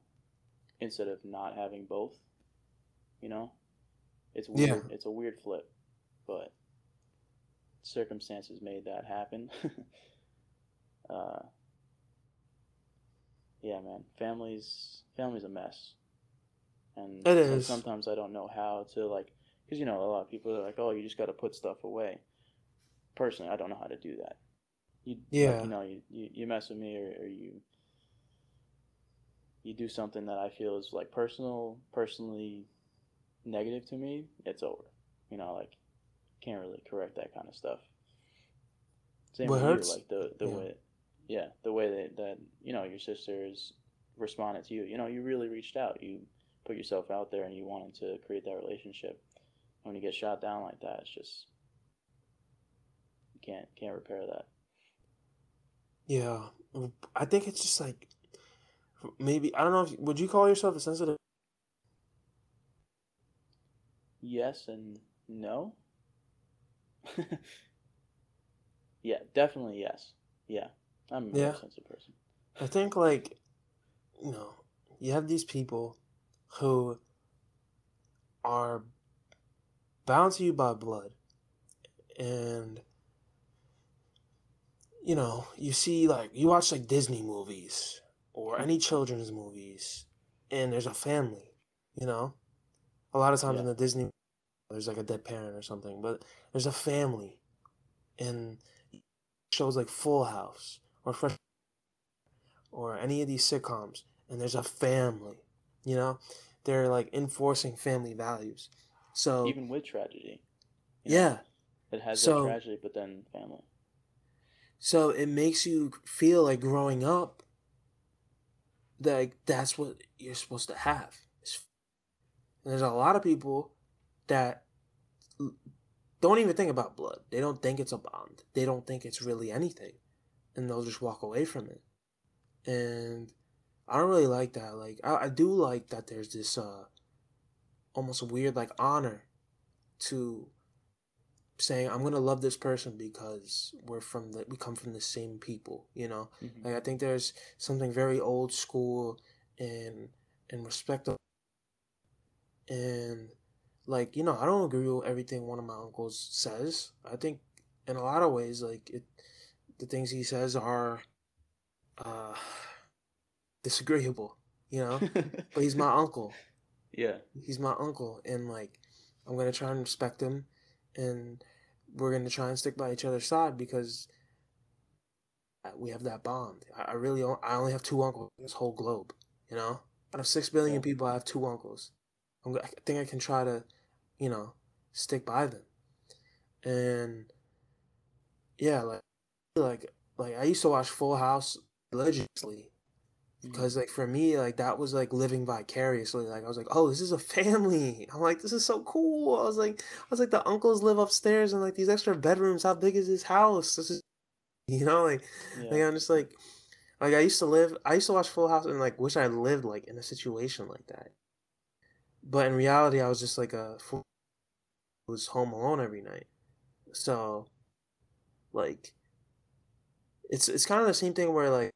instead of not having both. You know, it's weird. Yeah. It's a weird flip, but circumstances made that happen. [laughs] uh, yeah, man, family's family's a mess, and it is. sometimes I don't know how to like, because you know a lot of people are like, oh, you just got to put stuff away. Personally, I don't know how to do that. You, yeah, like, you know, you, you, you mess with me or, or you you do something that I feel is like personal, personally negative to me, it's over. You know, like can't really correct that kind of stuff. Same what with hurts? you, like the the yeah. way yeah, the way that, that you know your sisters responded to you. You know, you really reached out. You put yourself out there, and you wanted to create that relationship. When you get shot down like that, it's just you can't can't repair that. Yeah, I think it's just like maybe I don't know. If, would you call yourself a sensitive? Yes and no. [laughs] yeah, definitely yes. Yeah. I'm a yeah. sensitive person. I think like you know, you have these people who are bound to you by blood and you know, you see like you watch like Disney movies or any children's movies and there's a family, you know? A lot of times yeah. in the Disney there's like a dead parent or something, but there's a family and shows like Full House or Fresh or any of these sitcoms, and there's a family. You know, they're like enforcing family values. So even with tragedy, yeah, know, it has so, that tragedy, but then family. So it makes you feel like growing up. That that's what you're supposed to have. And there's a lot of people that don't even think about blood. They don't think it's a bond. They don't think it's really anything and they'll just walk away from it. And I don't really like that. Like I, I do like that there's this uh almost weird like honor to saying I'm gonna love this person because we're from the we come from the same people, you know. Mm-hmm. Like I think there's something very old school and and respect and like you know I don't agree with everything one of my uncles says. I think in a lot of ways like it the things he says are uh, disagreeable, you know. [laughs] but he's my uncle. Yeah, he's my uncle, and like I'm gonna try and respect him, and we're gonna try and stick by each other's side because we have that bond. I, really don't, I only have two uncles in this whole globe, you know. Out of six billion yeah. people, I have two uncles. I'm, I think I can try to, you know, stick by them and yeah, like like like I used to watch Full House religiously Mm-hmm. because like for me like that was like living vicariously like i was like oh this is a family. [laughs] I'm like this is so cool. I was like i was like the uncles live upstairs and like these extra bedrooms. How big is this house? This is [laughs] you know like yeah. like i'm just like like i used to live i used to watch full house and like wish i lived like in a situation like that. But in reality i was just like a was home alone every night. So like it's it's kind of the same thing where like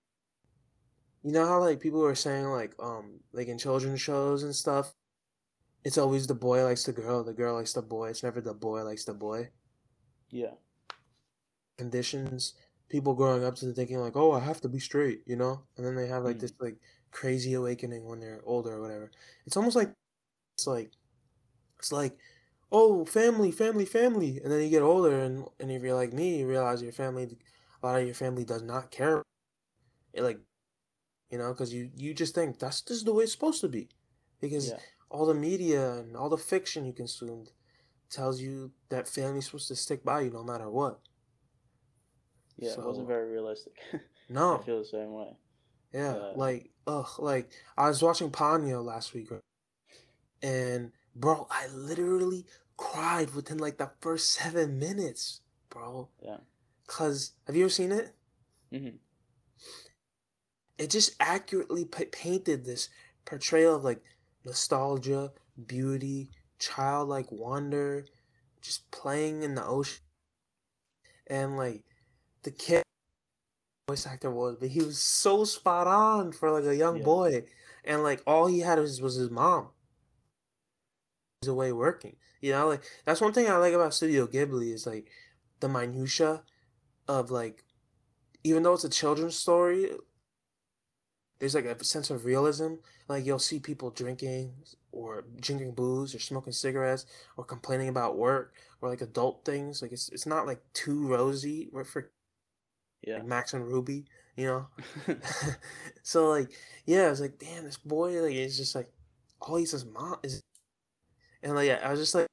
you know how like people were saying like um like in children's shows and stuff it's always the boy likes the girl the girl likes the boy it's never the boy likes the boy. Yeah. Conditions people growing up to thinking like oh i have to be straight you know? And then they have like mm. this like crazy awakening when they're older or whatever. It's almost like it's like it's like oh family family family and then you get older and and if you're like me you realize your family a lot of your family does not care. It like you know, because you you just think that's this is the way it's supposed to be, because yeah. all the media and all the fiction you consumed tells you that family's supposed to stick by you no matter what. Yeah, so, it wasn't very realistic. [laughs] no, I feel the same way. Yeah, uh, like ugh, like I was watching Ponyo last week, and bro, I literally cried within like the first seven minutes, bro. Yeah. Cause have you ever seen it? Mm-hmm it just accurately p- painted this portrayal of like nostalgia, beauty, childlike wonder, just playing in the ocean. And like the kid voice actor was, but he was so spot on for like a young yeah. boy. And like all he had was, was his mom. He's away working. You know, like that's one thing I like about Studio Ghibli is like the minutia of like even though it's a children's story, there's like a sense of realism. Like you'll see people drinking or drinking booze or smoking cigarettes or complaining about work or like adult things. Like it's it's not like too rosy for yeah like Max and Ruby, you know. [laughs] [laughs] so like yeah, I was like, damn, this boy like is just like all he says mom is, and like yeah, I was just like,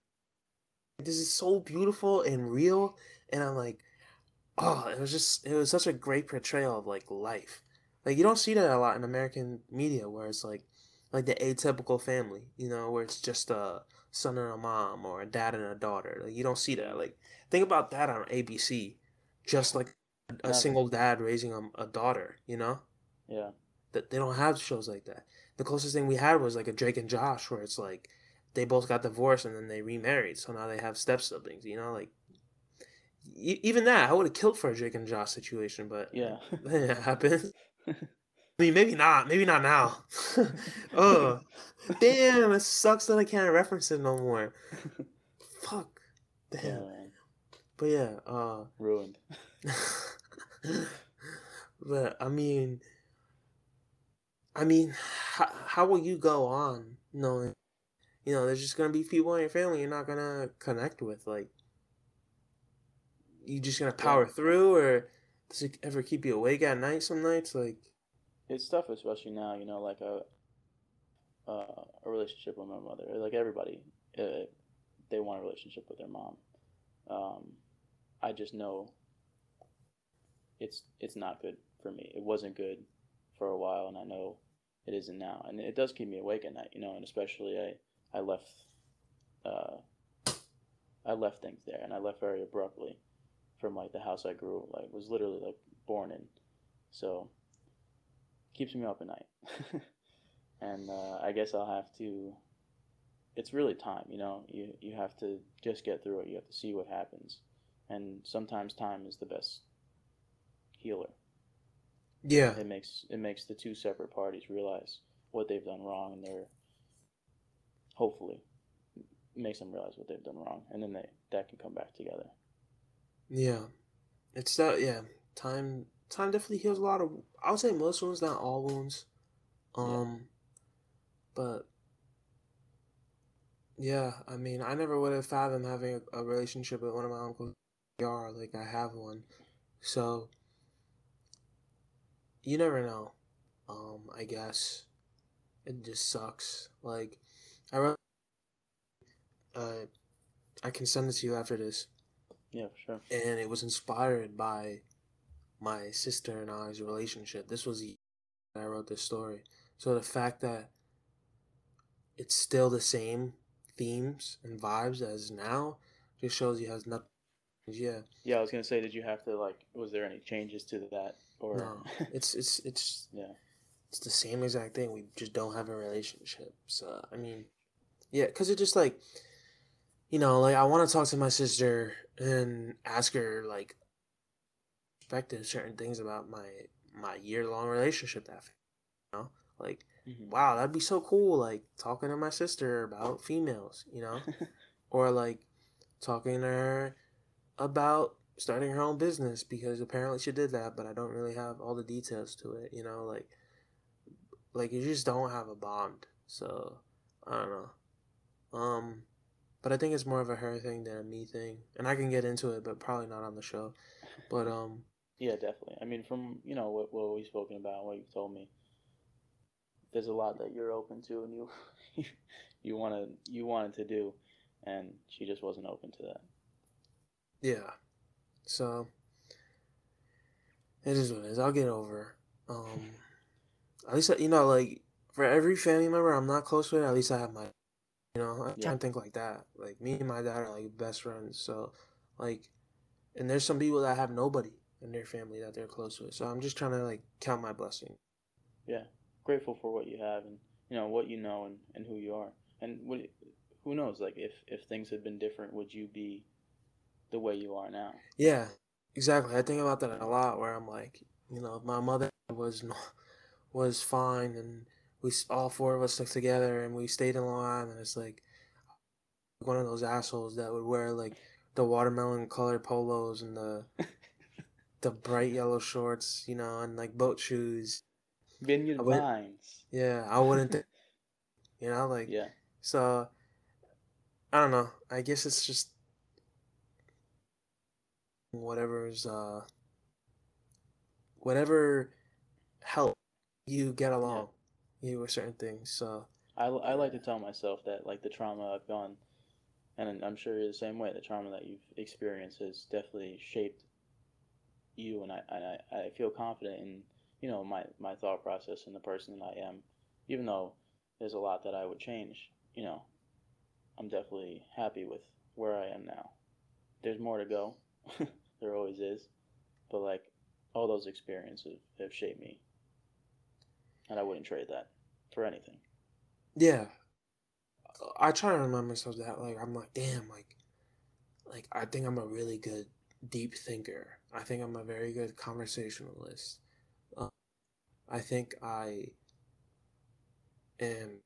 this is so beautiful and real, and I'm like, oh, it was just it was such a great portrayal of like life like you don't see that a lot in American media, where it's like like the atypical family, you know, where it's just a son and a mom or a dad and a daughter. Like you don't see that. Like think about that on ABC, just like a single dad raising a, a daughter. You know. Yeah. That they don't have shows like that. The closest thing we had was like a Drake and Josh, where it's like they both got divorced and then they remarried, so now they have step siblings. You know, like even that I would have killed for a Drake and Josh situation, but yeah, [laughs] it happened. I mean, maybe not. Maybe not now. [laughs] oh, damn! It sucks that I can't reference it no more. Fuck. Damn. Yeah, but yeah, uh, ruined. [laughs] but I mean, I mean, how, how will you go on knowing, you know, there's just gonna be people in your family you're not gonna connect with, like, you just gonna power yeah. through, or does it ever keep you awake at night some nights? Like it's tough, especially now. You know, like a uh, a relationship with my mother. Like everybody, uh, they want a relationship with their mom. Um, I just know it's it's not good for me. It wasn't good for a while, and I know it isn't now. And it does keep me awake at night. You know, and especially I I left. Uh, I left things there, and I left very abruptly from like the house I grew like was literally like born in. So keeps me up at night. [laughs] and uh, I guess I'll have to. It's really time, you know. You you have to just get through it. You have to see what happens, and sometimes time is the best healer. Yeah. It makes it makes the two separate parties realize what they've done wrong, and they're hopefully makes them realize what they've done wrong, and then they that can come back together. Yeah, it's that. Yeah, time. Time definitely heals a lot of. I would say most wounds, not all wounds. Um, yeah. but yeah, I mean, I never would have fathomed having a, a relationship with one of my uncles. Are like I have one, so you never know. Um, I guess it just sucks. Like I wrote, uh, I can send it to you after this. Yeah, for sure. And it was inspired by my sister and I's relationship. This was the I wrote this story. So the fact that it's still the same themes and vibes as now just shows you has nothing. Yeah. Yeah, I was gonna say, did you have to like? Was there any changes to that? Or No, [laughs] it's it's it's yeah, it's the same exact thing. We just don't have a relationship. So I mean, yeah, because it just like, you know, like I want to talk to my sister and ask her like, perspective certain things about my my year long relationship. That you know, like Mhm. wow, that'd be so cool. Like talking to my sister about females, you know, [laughs] or like talking to her about starting her own business because apparently she did that, but I don't really have all the details to it, you know, like like you just don't have a bond. So I don't know. Um but I think it's more of a her thing than a me thing. And I can get into it, but probably not on the show. But um yeah, definitely. I mean, from you know what what we've spoken about, what you've told me, there's a lot that you're open to, and you [laughs] you want to you wanted to do, and she just wasn't open to that. yeah. So it is what it is. I'll get over. Um at least you know, like for every family member I'm not close with, at least I have my you know, I Yeah. and think like that. Like me and my dad are like best friends. So like and there's some people that have nobody in their family that they're close with. So I'm just trying to like count my blessing. Yeah, grateful for what you have, and you know what you know, and, and who you are, and what who knows? Like if if things had been different, would you be the way you are now? Yeah, exactly. I think about that a lot. Where I'm like, you know, if my mother was was fine, and we all four of us stuck together, and we stayed in Long Island. It's like one of those assholes that would wear like the watermelon colored polos and the [laughs] the bright yellow shorts, you know, and like boat shoes. Vineyard vines. Yeah, I wouldn't. [laughs] Th- you know, like Yeah, so. I don't know. I guess it's just whatever's uh whatever help you get along with certain things. So I, I like to tell myself that like the trauma I've gone, and I'm sure you're the same way. The trauma that you've experienced has definitely shaped you, and I and I, I feel confident in you know my my thought process and the person that I am, even though there's a lot that I would change. You know, I'm definitely happy with where I am now. There's more to go. [laughs] there always is, but like all those experiences have shaped me, and I wouldn't trade that for anything. yeah, I try to remind myself that like I'm like damn like like I think I'm a really good deep thinker. I think I'm a very good conversationalist. Uh, I think I am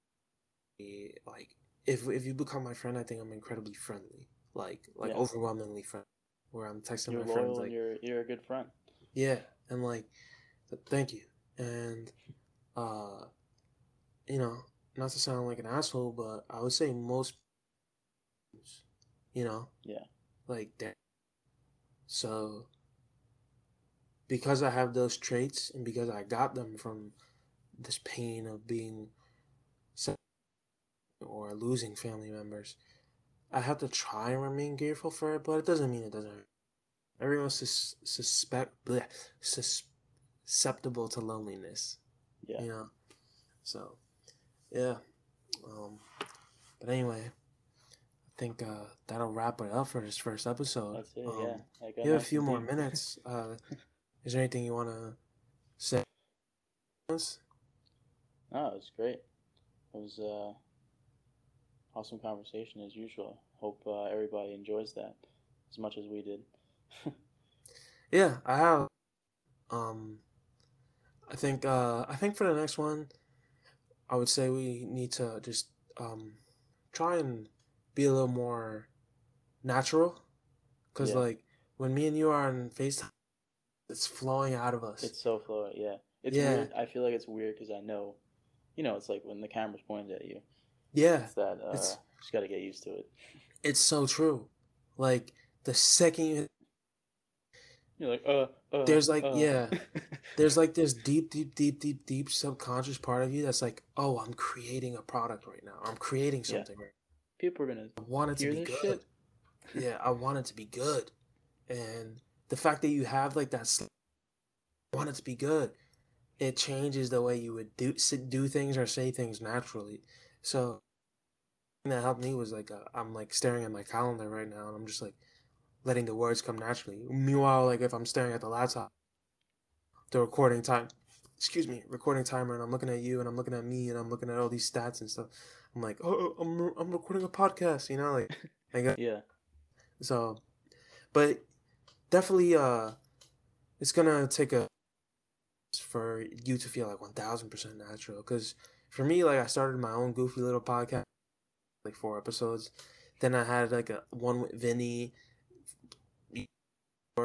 like if if you become my friend, I think I'm incredibly friendly, like like Yeah. overwhelmingly friendly. Where I'm texting You're my friends like you're you're a good friend. yeah, and like thank you, and uh, you know, not to sound like an asshole, but I would say most, you know, Yeah. like that. So because I have those traits and because I got them from this pain of being or losing family members, I have to try and remain grateful for it, but it doesn't mean it doesn't. hurt. Everyone's sus- suspect bleh, sus- susceptible to loneliness, Yeah. you know. So, yeah. Um, but anyway, I think uh, that'll wrap it up for this first episode. That's it. Um, yeah. I got you have a few more minutes. [laughs] Uh, is there anything you want to say? No, it's great. It was uh, awesome conversation as usual. Hope uh, everybody enjoys that as much as we did. [laughs] Yeah, I have. Um, I think. Uh, I think for the next one, I would say we need to just um, try and be a little more natural, because Yeah. like when me and you are on Facetime, it's flowing out of us. It's so fluid. Yeah. It's Yeah. weird. I feel like it's weird because I know, you know, it's like when the camera's pointed at you. yeah, It's that uh, It's- just got to get used to it. it's so true. Like the second you You're like, uh, uh. There's, like, uh. yeah. [laughs] there's like this deep, deep, deep, deep, deep subconscious part of you that's like, oh, I'm creating a product right now. I'm creating Yeah. something. Right People are gonna I want it to be good. shit. Yeah, I want it to be good. and the fact that you have like that sl- want it to be good, it changes the way you would do do things or say things naturally. So that helped me was like uh, I'm like staring at my calendar right now, and I'm just like letting the words come naturally. Meanwhile, like if I'm staring at the laptop, the recording time, excuse me, recording timer, and I'm looking at you, and I'm looking at me, and I'm looking at all these stats and stuff. I'm like, oh, I'm I'm recording a podcast, you know, like, [laughs] like uh, yeah. So, but definitely, uh, it's gonna take a for you to feel like one thousand percent natural. Because for me, like I started my own goofy little podcast, like four episodes. Then I had like a one with Vinny,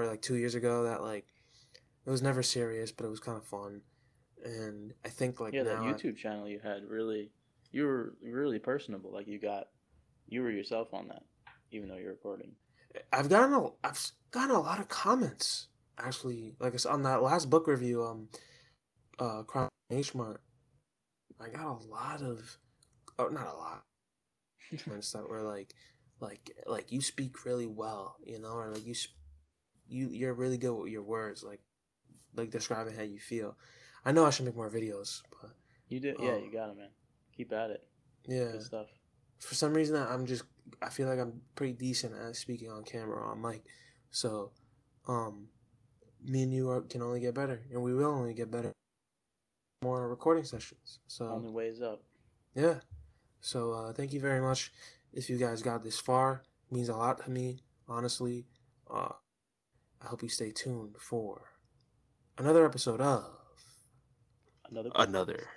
or like two years ago that like it was never serious, but it was kind of fun. And I think like yeah, that YouTube I, channel you had really, you were really personable. Like you got, you were yourself on that, even though you're recording. I've gotten a, I've gotten a lot of comments actually. Like I said on that last book review, um, uh, Crying in H Mart, I got a lot of, oh, not a lot, [laughs] comments that were like, like, like you speak really well, you know, or like you, you, you're really good with your words, like, like describing how you feel. I know I should make more videos, but you did, yeah, um, you got it, man. Keep at it. Yeah, good stuff. For some reason, I'm just I feel like I'm pretty decent at speaking on camera on mic, so um, me and you are, can only get better, and we will only get better. More recording sessions. So only ways up. Yeah. So uh, thank you very much. If you guys got this far, means a lot to me. Honestly, uh, I hope you stay tuned for another episode of another podcast. another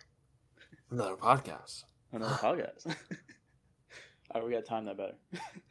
another podcast. Another [sighs] podcast. [laughs] All right, we got time that better. [laughs]